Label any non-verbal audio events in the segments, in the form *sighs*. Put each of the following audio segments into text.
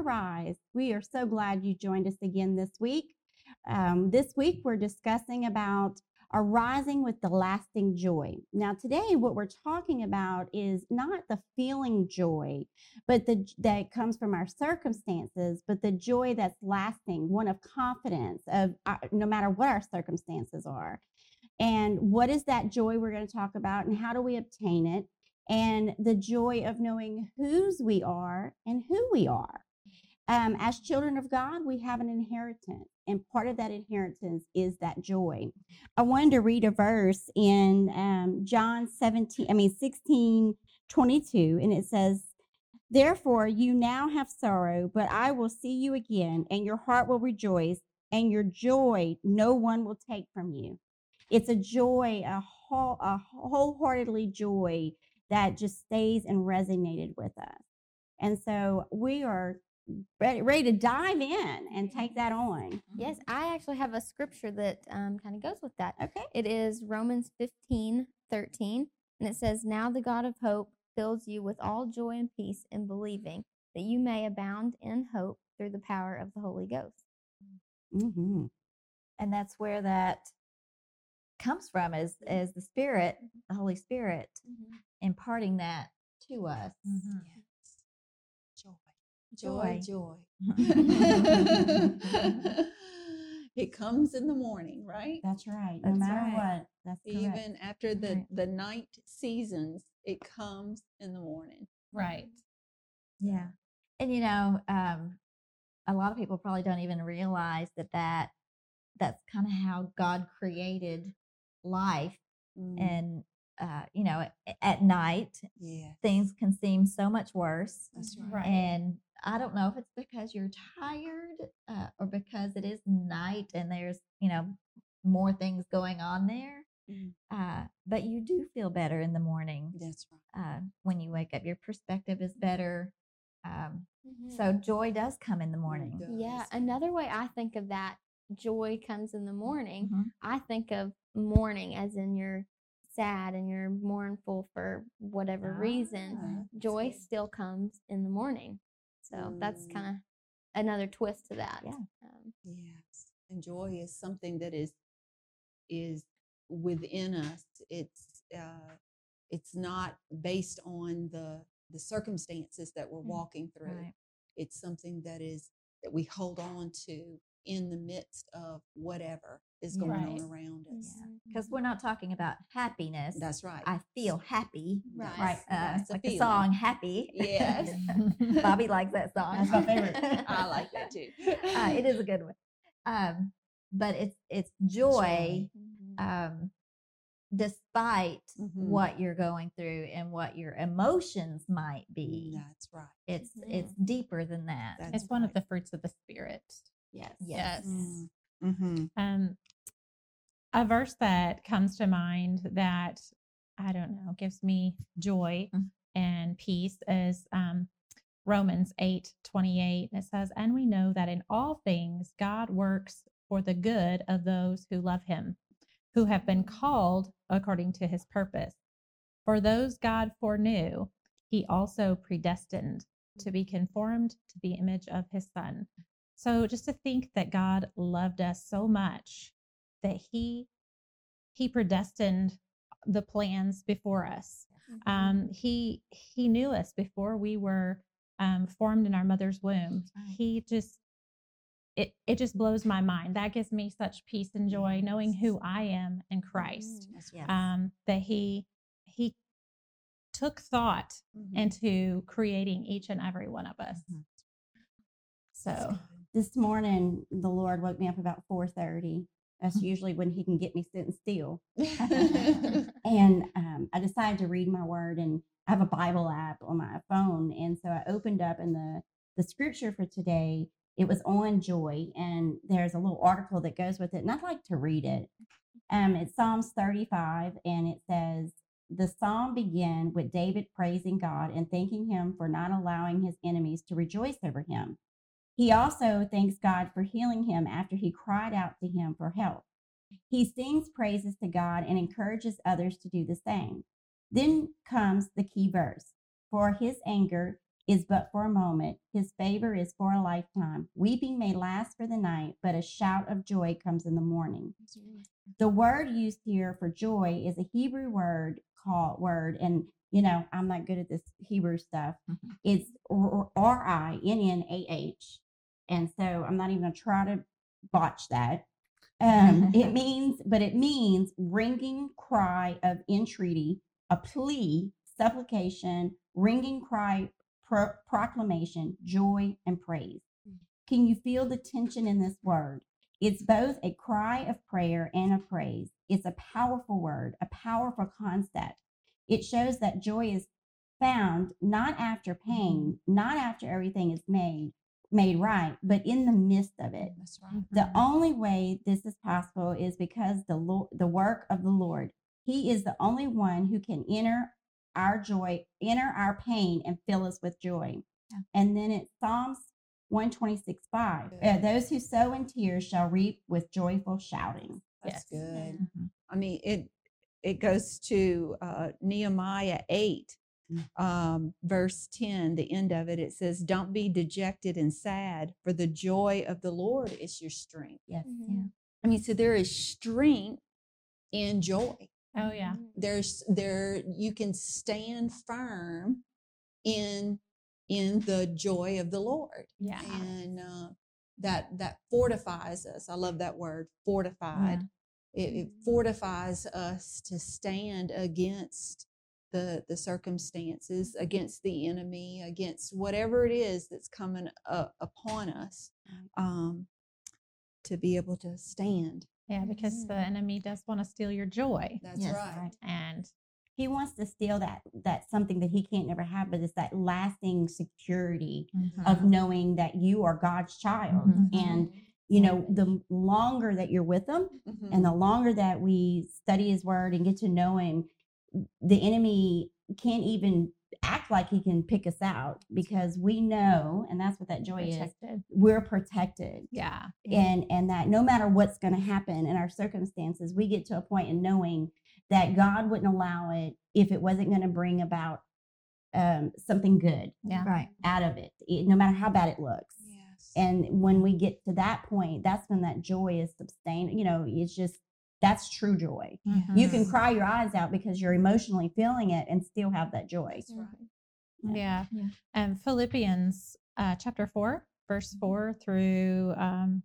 Arise. We are so glad you joined us again this week. Um, this week, we're discussing about arising with the lasting joy. Now, today, what we're talking about is not the feeling joy, but the that comes from our circumstances, but the joy that's lasting, one of confidence of uh, no matter what our circumstances are. And what is that joy we're going to talk about, and how do we obtain it? And the joy of knowing whose we are and who we are. Um, as children of God, we have an inheritance, and part of that inheritance is that joy. I wanted to read a verse in um, John 17, I mean 16, 22, and it says, Therefore, you now have sorrow, but I will see you again, and your heart will rejoice, and your joy no one will take from you. It's a joy, a, whole, a wholeheartedly joy that just stays and resonated with us. And so we are ready, ready to dive in and take that on. Yes, I actually have a scripture that um, kind of goes with that. Okay. It is Romans 15 13, and it says, Now the God of hope fills you with all joy and peace in believing, that you may abound in hope through the power of the Holy Ghost. Mm-hmm. and that's where that comes from is is the spirit the holy spirit imparting that to us Yes. Joy. Joy. Joy. *laughs* Joy. *laughs* it comes in the morning, right? That's right. No matter right. what, that's correct. Even after the, Right. the night seasons, it comes in the morning. Right. yeah and you know um a lot of people probably don't even realize that that that's kind of how god created life Mm, and uh you know a- at night yeah, things can seem so much worse that's right. Right. And I don't know if it's because you're tired uh, or because it is night and there's, you know, more things going on there. Mhm. Uh, but you do feel better in the morning That's right. uh, when you wake up. Your perspective is better. Um, Mhm. so joy does come in the morning. Yeah, another way I think of that joy comes in the morning. Mhm. I think of mourning as in you're sad and you're mournful for whatever reason. Ah, that's Joy still comes in the morning. So that's Mm. kind of another twist to that. Yeah. Um, Yes. And joy is something that is is within us. It's uh it's not based on the the circumstances that we're Mm, walking through. Right. It's something that is that we hold on to in the midst of whatever is going Right. on around us. Because we're not talking about happiness. That's right. I feel happy. Right. Right. Uh, That's a like the song Happy. Yes. *laughs* Bobbie likes that song. That's my favorite. *laughs* I like that too. uh, it is a good one. Um, but it's it's joy, Mhm. um, despite Mhm. what you're going through and what your emotions might be. That's right. It's Mhm. it's deeper than that. That's It's one of the fruits of the spirit. Yes. Yes. Mm. Mm-hmm. Um, a verse that comes to mind that I don't know gives me joy Mm. and peace is um, Romans eight twenty eight. And it says, "And we know that in all things God works for the good of those who love Him, who have been called according to His purpose. For those God foreknew, He also predestined to be conformed to the image of His Son." So just to think that God loved us so much that he he predestined the plans before us. Mhm. Um, he he knew us before we were um, formed in our mother's womb. He just it it just blows my mind. That gives me such peace and joy knowing who I am in Christ. Mhm. Yes. Um, that he he took thought Mhm. into creating each and every one of us. Mhm. That's So. This morning, the Lord woke me up about 4:30. That's usually when He can get me sitting still. *laughs* *laughs* And um, I decided to read my word, and I have a Bible app on my phone, and so I opened up, and the the scripture for today it was on joy, and there's a little article that goes with it, and I'd like to read it. Um, it's Psalms 35, and it says, The psalm began with David praising God and thanking him for not allowing his enemies to rejoice over him. He also thanks God for healing him after he cried out to him for help. He sings praises to God and encourages others to do the same. Then comes the key verse For his anger, is but for a moment. His favor is for a lifetime. Weeping may last for the night, but a shout of joy comes in the morning. The word used here for joy is a Hebrew word called word, and you know I'm not good at this Hebrew stuff. *laughs* It's R I N N A H, and so I'm not even gonna try to botch that. Um, *laughs* it means, but it means ringing cry of entreaty, a plea, supplication, ringing cry, pro- proclamation, joy, and praise. Can you feel the tension in this word? It's both a cry of prayer and of praise. It's a powerful word, a powerful concept. It shows that joy is found not after pain, not after everything is made made right, but in the midst of it. That's right. The only way this is possible is because the Lord, the work of the Lord. He is the only one who can enter our joy, enter our pain, and fill us with joy. Yeah. And then it's Psalms 126 5. Uh, those who sow in tears shall reap with joyful shouting. That's Yes. good. Mhm. I mean, it it goes to uh, Nehemiah eight, Mm. Um, verse ten. The end of it. It says, "Don't be dejected and sad, for the joy of the Lord is your strength." Yes. Mhm. I mean, so there is strength in joy. Oh, yeah. Mhm. There's there you can stand firm in in the joy of the Lord, Yeah. and uh, that that fortifies us. I love that word, fortified. It, it Mhm. fortifies us to stand against the the circumstances, against the enemy, against whatever it is that's coming uh, upon us, um, to be able to stand. Yeah, because the Mhm. enemy does want to steal your joy. That's Yes, right. right. And He wants to steal that that something that he can't never have, but it's that lasting security of knowing that you are God's child. Mhm. And you know, the longer that you're with him, and the longer that we study his word and get to know him the enemy can't even act like he can pick us out because we know and that's what that joy is we're protected Yeah. and and that no matter what's going to happen in our circumstances we get to a point in knowing that god wouldn't allow it if it wasn't going to bring about um, something good Yeah. Right. out of it, it no matter how bad it looks Yes. and when we get to that point that's when that joy is sustained you know it's just that's true joy you can Mhm. cry your eyes out because you're emotionally feeling it and still have that joy That's right. Yeah. Yeah. And Philippians uh, chapter 4, verse 4 through um,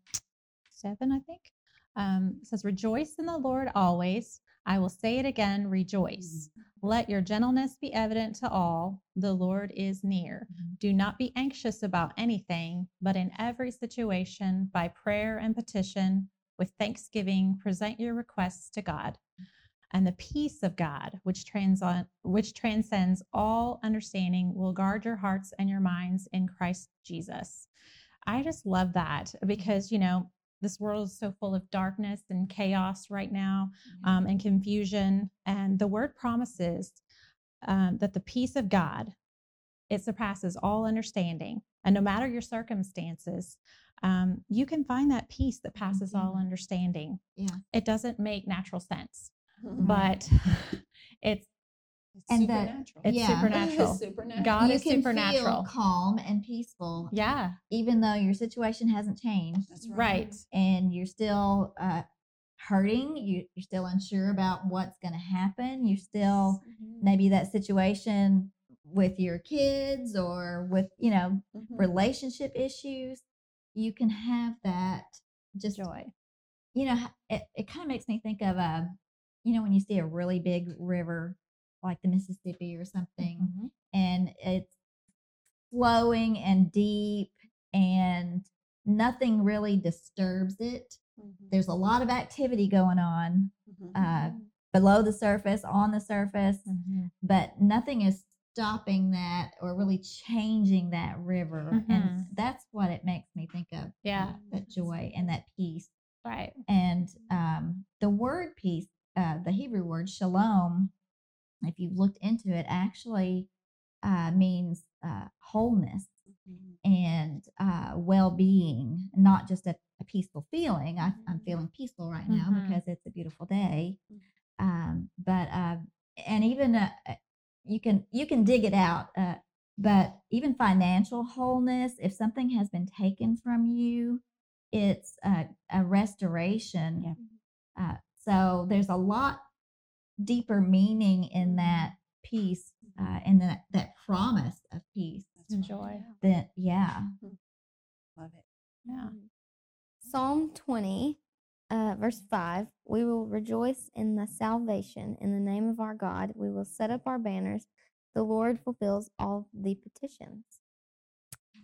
7, I think, um, says, Rejoice in the Lord always. I will say it again, rejoice. Let your gentleness be evident to all. The Lord is near. Mhm. Do not be anxious about anything, but in every situation, by prayer and petition, with thanksgiving, present your requests to God. And the peace of God, which, transon- which transcends all understanding, will guard your hearts and your minds in Christ Jesus. I just love that because, you know, this world is so full of darkness and chaos right now um, and confusion. And the word promises um, that the peace of God, it surpasses all understanding. And no matter your circumstances, um, you can find that peace that passes all understanding. Yeah. It doesn't make natural sense, Mhm. but *laughs* it's It's And that- supernatural. it's Yeah. *laughs* supernatural. It's supernatural. God you is can supernatural. feel calm and peaceful, Yeah, even though your situation hasn't changed, That's right. and you're still uh, hurting. You, you're still unsure about what's going to happen. You're still Mhm. maybe that situation with your kids or with you know Mhm. relationship issues. You can have that just Joy. you know, it, it kind of makes me think of a, you know, when you see a really big river like the Mississippi or something, Mhm. and it's flowing and deep, and nothing really disturbs it. Mhm. There's a lot of activity going on Mhm. uh, below the surface, on the surface, Mhm. but nothing is stopping that or really changing that river. And Mhm. that's what it makes me think of Yeah, that joy and that peace. right. And um, the word peace, uh, the Hebrew word shalom, if you've looked into it, actually uh, means uh, wholeness Mhm. and uh, well being, not just a, a peaceful feeling. I, I'm Mhm. feeling peaceful right now Mhm. because it's a beautiful day. Mhm. Um, but uh, and even you can you can dig it out. Uh, but even financial wholeness, if something has been taken from you, it's a, a restoration. Yeah. Uh, so there's a lot deeper meaning in that peace uh, and that, that promise of peace. and joy. That, yeah. Love it. Yeah. Psalm 20, uh, verse 5 We will rejoice in the salvation in the name of our God. We will set up our banners. The Lord fulfills all the petitions.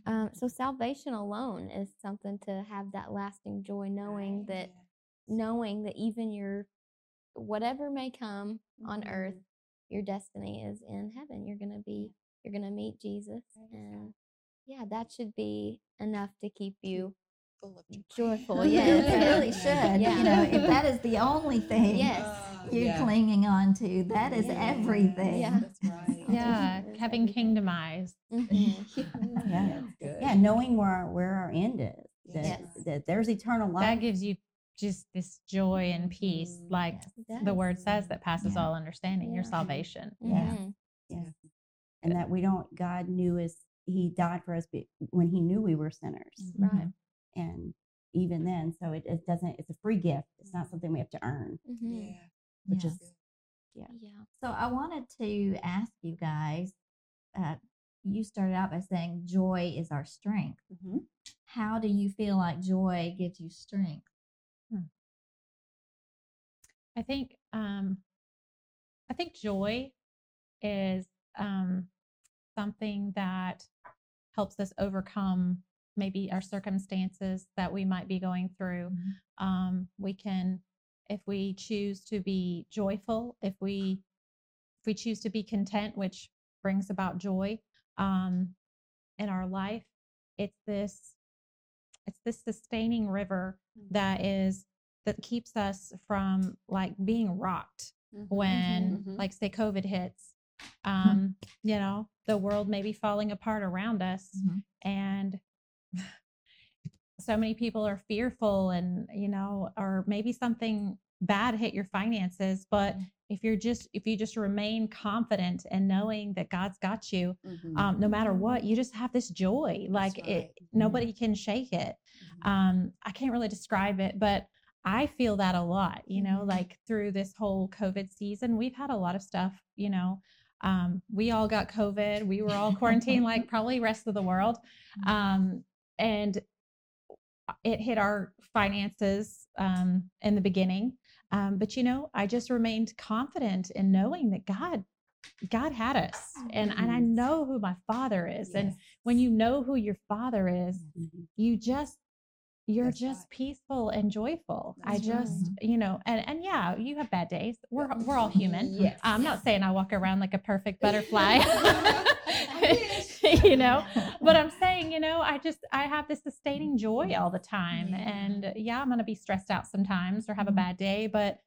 Um, so, salvation alone is something to have that lasting joy, knowing that knowing that even your whatever may come on earth, your destiny is in heaven. You're gonna be you're gonna meet Jesus, and yeah, that should be enough to keep you Full of joy. joyful. Yeah, *laughs* Yeah, it really should. Yeah. You know, if that is the only thing Yes. Uh, you're yeah. clinging on to, that is Yeah. everything. Yeah. That's right. *laughs* Yeah, Yes, having kingdom eyes. Mhm. Yeah. That's good. Yeah, knowing where our, where our end is. That, Yes. that there's eternal life. That gives you just this joy and peace, Mhm. like Yes. the word says, that passes Yeah. all understanding, your salvation. Yeah. Mhm. Yeah. And that we don't, God knew us, He died for us when He knew we were sinners. Right. And even then, so it, it doesn't, it's a free gift. It's not something we have to earn, Mhm. Yeah. which Yeah. is, Yeah. yeah So I wanted to ask you guys. Uh, you started out by saying joy is our strength. Mhm. How do you feel like joy gives you strength? I think um I think joy is um something that helps us overcome maybe our circumstances that we might be going through. Um we can if we choose to be joyful, if we if we choose to be content, which brings about joy um in our life, it's this it's this sustaining river that is that keeps us from like being rocked when mhm. like say covid hits *laughs* um you know the world may be falling apart around us Mhm. and so many people are fearful and you know or maybe something bad hit your finances but if you're just if you just remain confident and knowing that god's got you Mhm. um, no matter what you just have this joy like That's it right. nobody can shake it Mhm. um i can't really describe it but i feel that a lot you know Mhm. like through this whole covid season we've had a lot of stuff you know um we all got covid we were all quarantined like *laughs* probably rest of the world um and it hit our finances um in the beginning um but you know i just remained confident in knowing that god god had us and and i know who my father is and when you know who your father is Mhm. you just you're That's just right. peaceful and joyful i That's right. just you know and and yeah you have bad days we're we're all human Yes. i'm not saying i walk around like a perfect butterfly *laughs* I *laughs* you know *laughs* but i'm saying you know i just i have this sustaining joy all the time Yeah. and yeah i'm gonna be stressed out sometimes or have a Mhm. bad day but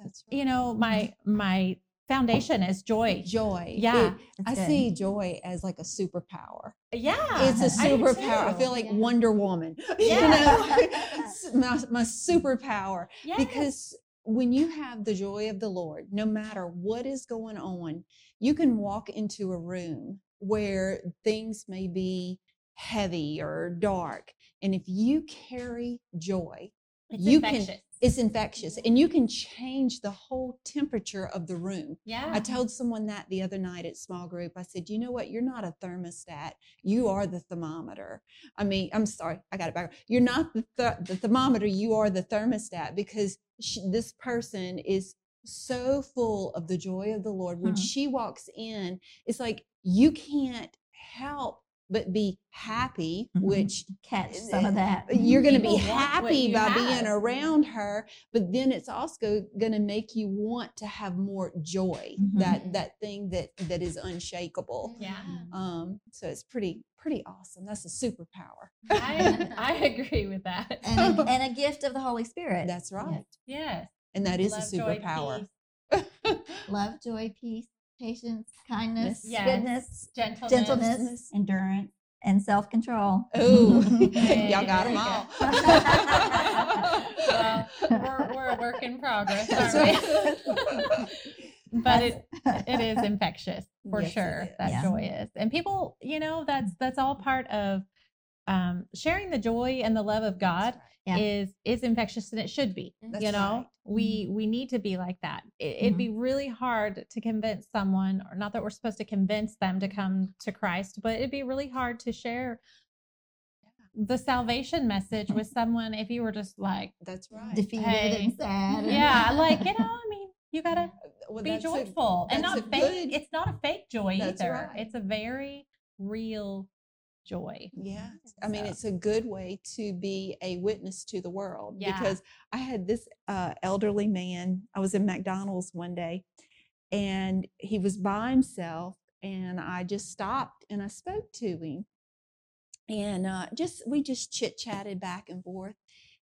That's you know my my foundation is joy joy. Yeah. It- I good. see joy as like a superpower. yeah it's a *laughs* superpower. I, too. feel like Yeah. Wonder Woman. Yeah. You know, my, my superpower. Yes. Because when you have the joy of the Lord, no matter what is going on, you can walk into a room where things may be heavy or dark. And if you carry joy, it's you can- it's infectious and you can change the whole temperature of the room. yeah I told someone that the other night at small group. I said, you know what? You're not a thermostat. You are the thermometer. I mean, I'm sorry, I got it back. You're not the, th- the thermometer. You are the thermostat because sh this person is so full of the joy of the Lord. When Mhm. she walks in, it's like you can't help but be happy, Mhm. which Catch some of that. you're going to be People want what happy by have. being around her but then it's also going to make you want to have more joy Mhm. that that thing that that is unshakable Yeah. um so it's pretty pretty awesome that's a superpower I, *laughs* I agree with that. and, a, *laughs* and a gift of the Holy Spirit. that's right yes. and that is Love, a joy, superpower *laughs* Love, joy, peace, patience, kindness, Yes. goodness, Gentleness. gentleness, endurance. and self control. oh *laughs* Hey, *laughs* y'all got them we *laughs* all well, we're, we're a work in progress, aren't we? but it, it is infectious. for Yes, sure is. that Yeah. joy is and people you know that's that's all part of um sharing the joy and the love of god Yeah. is is infectious and it should be That's you know right. we we need to be like that it, it'd be really hard to convince someone or not that we're supposed to convince them to come to christ but it'd be really hard to share the salvation message with *laughs* someone if you were just like That's right. Defeated Hey. and sad. yeah like you *laughs* know i mean you gotta Well, be that's a- joyful and not fake good- it's not a fake joy either right. it's a very real joy Yeah. I mean, it's a good way to be a witness to the world Yeah. because I had this uh, elderly man. I was in McDonald's one day and he was by himself, and I just stopped and I spoke to him. And uh, just we just chit chatted back and forth.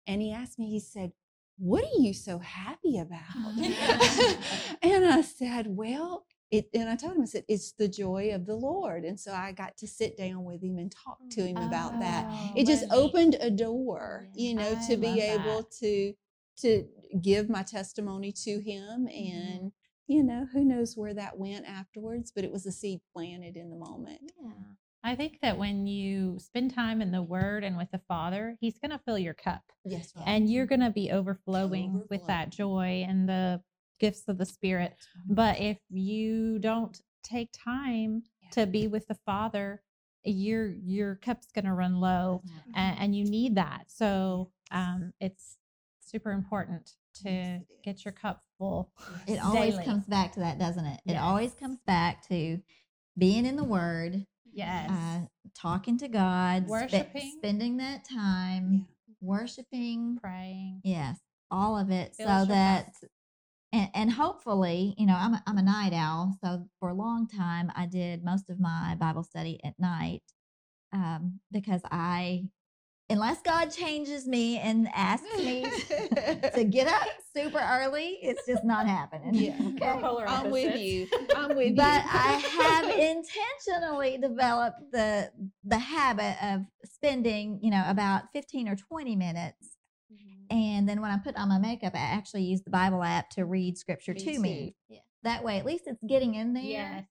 And he asked me, he said, What are you so happy about? *laughs* *laughs* and I said, Well, it, and I told him, I said, it's the joy of the Lord. And so I got to sit down with him and talk to mm, him about that. Oh, It just what a neat- opened a door, Yeah, you know, I to be able that. to to give my testimony to him mm-hmm. and you know who knows where that went afterwards but it was a seed planted in the moment Yeah. I think that when you spend time in the Word and with the Father, He's going to fill your cup, yes right. and you're mm-hmm. going to be overflowing with that joy and the gifts of the Spirit. But if you don't take time to be with the Father, your your cup's going to run low, and, and you need that. So um, it's super important to get your cup full. *laughs* It always daily. comes back to that, doesn't it? It Yes. always comes back to being in the Word, Yes. uh, talking to God, spe- Worshiping. spending that time, worshiping. Praying. Yes, all of it, Fills so that, cup. And, and hopefully, you know, I'm a, I'm a night owl, so for a long time I did most of my Bible study at night, um, because I, unless God changes me and asks me to *laughs* get up super early, it's just not happening. Yeah. *laughs* Okay. *laughs* i'm with you i'm with you. but I have intentionally developed the the habit of spending, you know, about 15 or 20 minutes. And then when I put on my makeup, I actually use the Bible app to read scripture Me to me. Yeah. That way, at least it's getting in there. Yes.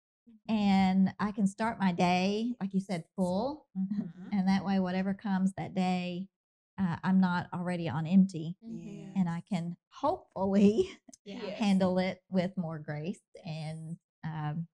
And I can start my day, like you said, full. *laughs* Mhm. And that way, whatever comes that day, uh, I'm not already on empty. Yeah. And I can hopefully Yeah. *laughs* Yes. handle it with more grace and um,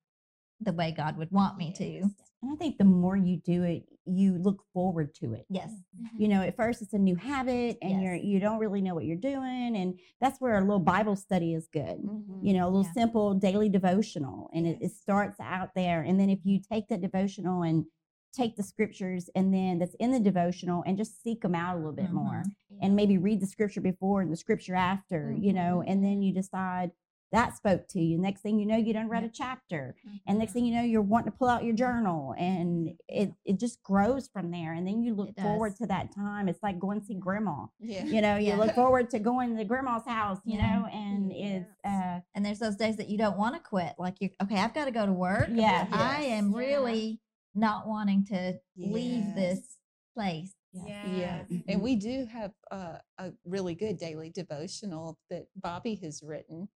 the way God would want me to. And I think the more you do it, you look forward to it. Yes. You know, at first it's a new habit and you're you don't really know what you're doing. And that's where a little Bible study is good. Mhm. You know, a little Yeah. simple daily devotional. And it, it starts out there. And then if you take that devotional and take the scriptures and then that's in the devotional and just seek them out a little bit more Mhm. and maybe read the scripture before and the scripture after, you know, and then you decide that spoke to you. Next thing you know, you done read a chapter. And next thing you know, you're wanting to pull out your journal and it, it just grows from there. And then you look forward to that time. It's like going to see grandma. yeah You know, you Yeah. look forward *laughs* to going to grandma's house, you Yeah. know, and it's uh And there's those days that you don't want to quit. Like you, okay, I've got to go to work. Yeah. but I Yes. am Yeah. really not wanting to leave this place. Yeah, Mhm. and we do have uh, a really good daily devotional that Bobbie has written.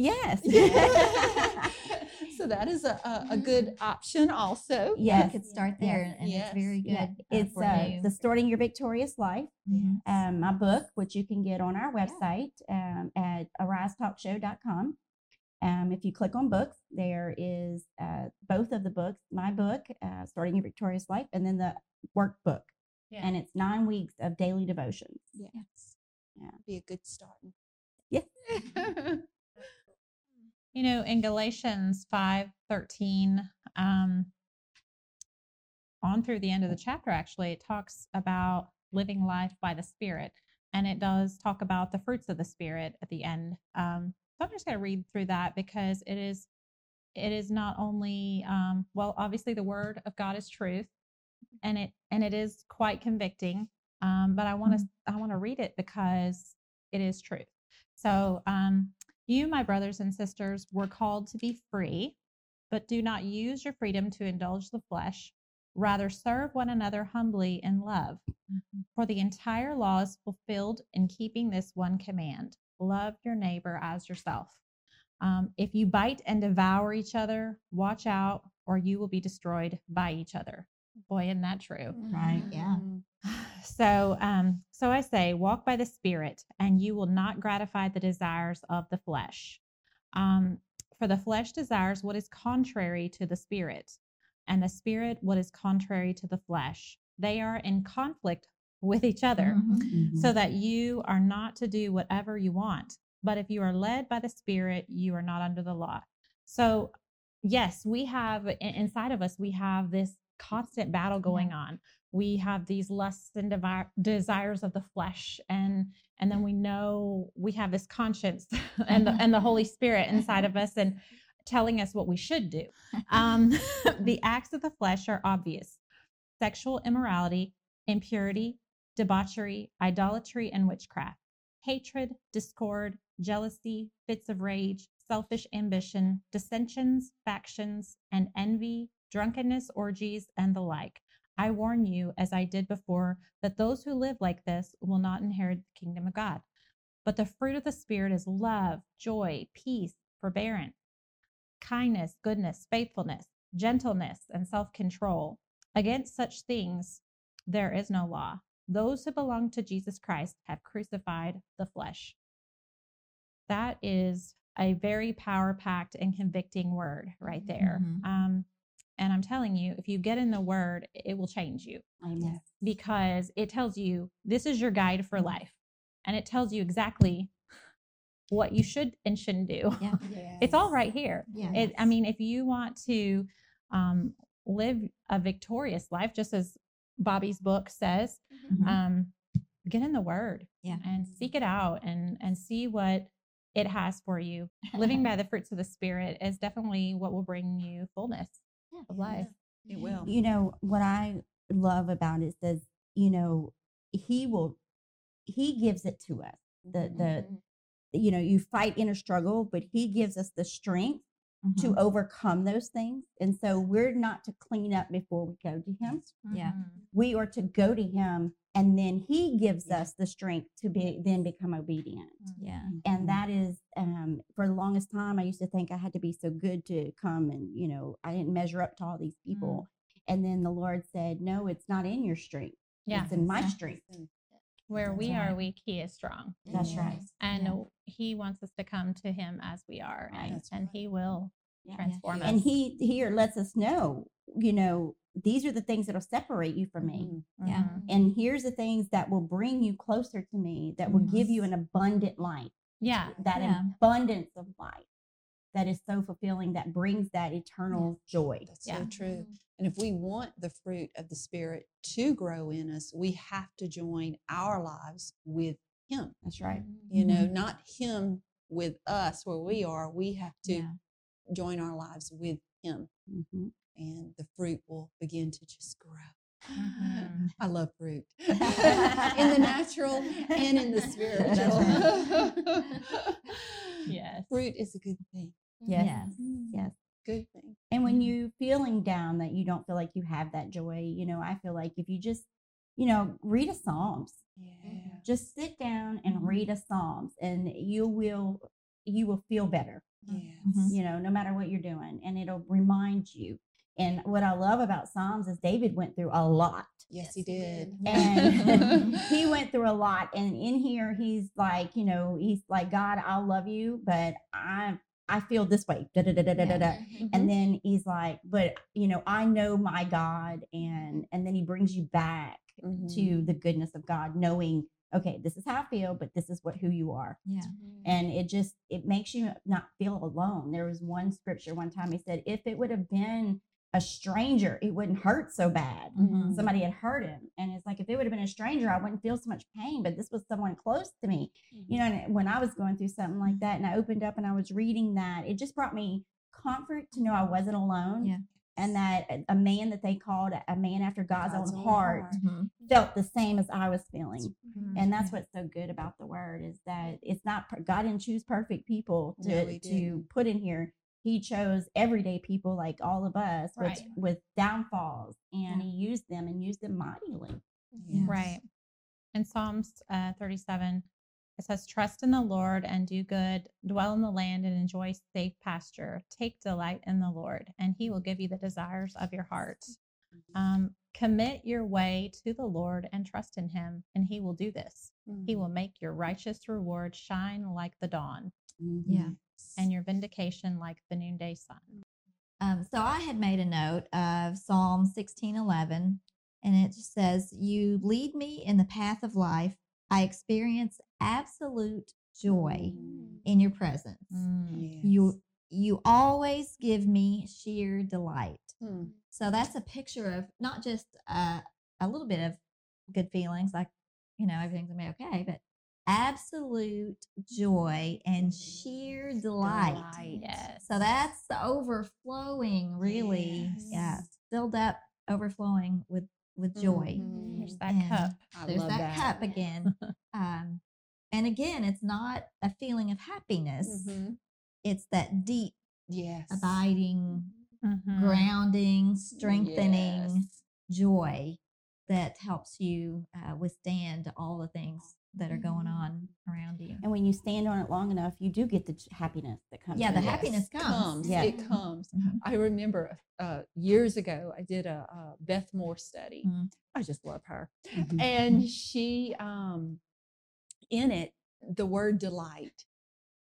Yes. *laughs* so that is a, a, a good option also. Yes. You could start Yes. there, and Yes. it's very good. yeah. uh, It's uh, the Starting Your Victorious Life. Mhm. um, my book, which you can get on our website um, at arisetalkshow.com. Um, if you click on books, there is uh, both of the books, my book, uh, Starting Your Victorious Life, and then the workbook. Yeah. And it's nine weeks of daily devotions. Yes. Yeah. Be a good start. Yeah. *laughs* You know, in Galatians 5 13, um, on through the end of the chapter, actually, it talks about living life by the Spirit. And it does talk about the fruits of the Spirit at the end. Um, so I'm just going to read through that because it is it is not only um, well obviously the word of god is truth and it and it is quite convicting um, but i want to i want to read it because it is truth so um, you my brothers and sisters were called to be free but do not use your freedom to indulge the flesh rather serve one another humbly in love for the entire law is fulfilled in keeping this one command love your neighbor as yourself Um, if you bite and devour each other, watch out, or you will be destroyed by each other. Boy, isn't that true? Right. Yeah. *sighs* So, um, so I say, walk by the Spirit, and you will not gratify the desires of the flesh. Um, for the flesh desires what is contrary to the Spirit, and the Spirit what is contrary to the flesh. They are in conflict with each other, Mhm. so that you are not to do whatever you want. But if you are led by the Spirit, you are not under the law. So, yes, we have inside of us, we have this constant battle going on. We have these lusts and devi- desires of the flesh, and and then we know we have this conscience *laughs* and the, and the Holy *laughs* Spirit inside of us, and telling us what we should do. Um, *laughs* the acts of the flesh are obvious: sexual immorality, impurity, debauchery, idolatry, and witchcraft, hatred, discord, jealousy, fits of rage, selfish ambition, dissensions, factions, and envy, drunkenness, orgies, and the like. I warn you, as I did before, that those who live like this will not inherit the kingdom of God. But the fruit of the Spirit is love, joy, peace, forbearance, kindness, goodness, faithfulness, gentleness, and self control. Against such things there is no law. Those who belong to Jesus Christ have crucified the flesh. That is a very power packed and convicting word right there. Mhm. Um, and I'm telling you, if you get in the word, it will change you Amen. because it tells you this is your guide for life and it tells you exactly what you should and shouldn't do. Yeah. *laughs* It's all right here. Yeah. It, I mean, if you want to um, live a victorious life, just as Bobbie's book says, Mhm. um, get in the Word Yeah. and seek it out and and see what it has for you. *laughs* Living by the fruits of the Spirit is definitely what will bring you fullness. Of life. It will. You know, what I love about it says, you know, he will, he gives it to us. The, the, you know, you fight in a struggle, but he gives us the strength to Mhm. overcome those things. And so we're not to clean up before we go to him. Yeah. Mhm. We are to go to him and then he gives Yeah. us the strength to be then become obedient. Mm-hmm. Yeah. And mm-hmm. that is um for the longest time I used to think I had to be so good to come and, you know, I didn't measure up to all these mm-hmm. people. And then the Lord said, No, it's not in your strength. Yeah. It's in my Yeah. strength. Where That's we are weak, he is strong. That's right. And Yeah. he wants us to come to him as we are. Right. And, That's and right. he will Yeah. transform And us. he here lets us know, you know, these are the things that'll separate you from me. Mhm. Yeah. Mhm. And here's the things that will bring you closer to me, that will give you an abundant life, Yeah. that Yeah. abundance of life that is so fulfilling, that brings that eternal joy. That's Yeah. so true. And if we want the fruit of the Spirit to grow in us, we have to join our lives with Him. That's right. You know, not Him with us where we are. We have to Yeah. join our lives with Him, Mhm. And the fruit will begin to just grow. Mhm. *laughs* I love fruit *laughs* in the natural and in the spiritual. *laughs* Yes. Fruit is a good thing. Yes. Yes. Yes. Good thing. And when Mhm. you feeling down that you don't feel like you have that joy, you know, I feel like if you just, you know, read a Psalms, Yeah. just sit down and read a Psalms and you will you will feel better, Yes. You know, no matter what you're doing. And it'll remind you. And what I love about Psalms is David went through a lot. Yes, he did. *laughs* And *laughs* he went through a lot. And in here, he's like, you know, he's like, God, I'll love you, but I I feel this way. Da, da, da, da, da, da, da. And then he's like, but you know, I know my God, and and then he brings you back Mhm. to the goodness of God, knowing, okay, this is how I feel, but this is what who you are. Yeah. And it just it makes you not feel alone. There was one scripture one time he said, if it would have been a stranger, it wouldn't hurt so bad. Mhm. Somebody had hurt him. And it's like if it would have been a stranger, I wouldn't feel so much pain, but this was someone close to me. You know, and when I was going through something like that and I opened up and I was reading that, it just brought me comfort to know I wasn't alone. Yeah. And that a- man that they called a- man after God's, God's own heart, heart. Mhm. felt the same as I was feeling. Mhm. And that's what's so good about the word is that it's not God didn't choose perfect people to No, to put in here. He chose everyday people like all of us with, Right. with downfalls, and Yeah. he used them and used them mightily. Yes. Right. In Psalms uh, 37, it says, Trust in the Lord and do good, dwell in the land and enjoy safe pasture. Take delight in the Lord, and he will give you the desires of your heart. Um, commit your way to the Lord and trust in him, and he will do this. He will make your righteous reward shine like the dawn, Yeah. Mhm. and your vindication like the noonday sun. Um, so I had made a note of Psalm 16:11, and it just says, "You lead me in the path of life. I experience absolute joy Mm. in your presence. Mm. You you always give me sheer delight." Mm. So that's a picture of not just uh, a little bit of good feelings, like you know everything's gonna be okay, but absolute joy and sheer delight. Delight. Yes. So that's the overflowing, really. Yeah, filled up, overflowing with with joy. Mhm. There's that And cup. I There's love that, cup again. *laughs* um, and again, it's not a feeling of happiness. Mhm. It's that deep, Yes. abiding, Mhm. grounding, strengthening Yes. joy that helps you uh, withstand all the things that are going Mhm. on around you. And when you stand on it long enough, you do get the happiness that comes. Yeah, the it. happiness comes. Yeah. It comes. Mhm. I remember uh, years ago, I did a, a Beth Moore study. Mhm. I just love her. Mhm. And she, um, in it, the word delight.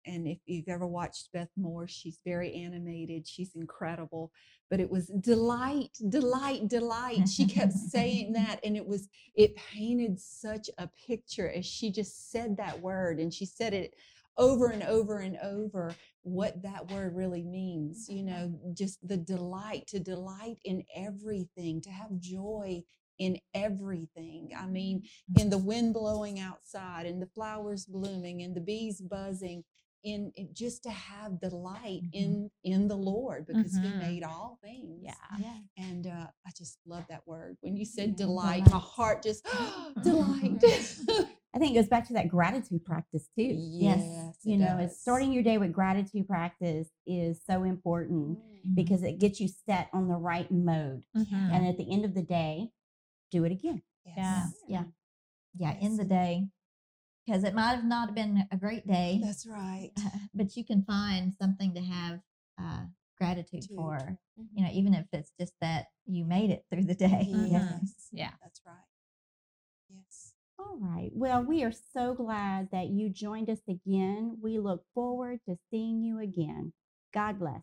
And if you've ever watched Beth Moore, she's very animated. She's incredible. But it was delight, delight, delight. She kept saying *laughs* that. And it was, it painted such a picture as she just said that word. And she said it over and over and over what that word really means. You know, mm-hmm. just the delight, to delight in everything, to have joy in everything. I mean, in the mm-hmm. wind blowing outside, and the flowers blooming, and the bees buzzing. In, in just to have delight Mhm. in in the Lord because He Mhm. made all things. Yeah. Yeah. And uh, I just love that word. When you said Yeah, delight, my heart just *gasps* *laughs* delight. *laughs* I think it goes back to that gratitude practice too. yes, You it know, it's starting your day with gratitude practice is so important Mhm. because it gets you set on the right mode. And at the end of the day, do it again. Yes. Yeah. Yeah. Yeah. In the day, because it might have not been a great day, That's right. *laughs* but you can find something to have uh, gratitude Dude. for. You know, even if it's just that you made it through the day. Mhm. Yes. Yeah. That's right. Yes. All right. Well, we are so glad that you joined us again. We look forward to seeing you again. God bless.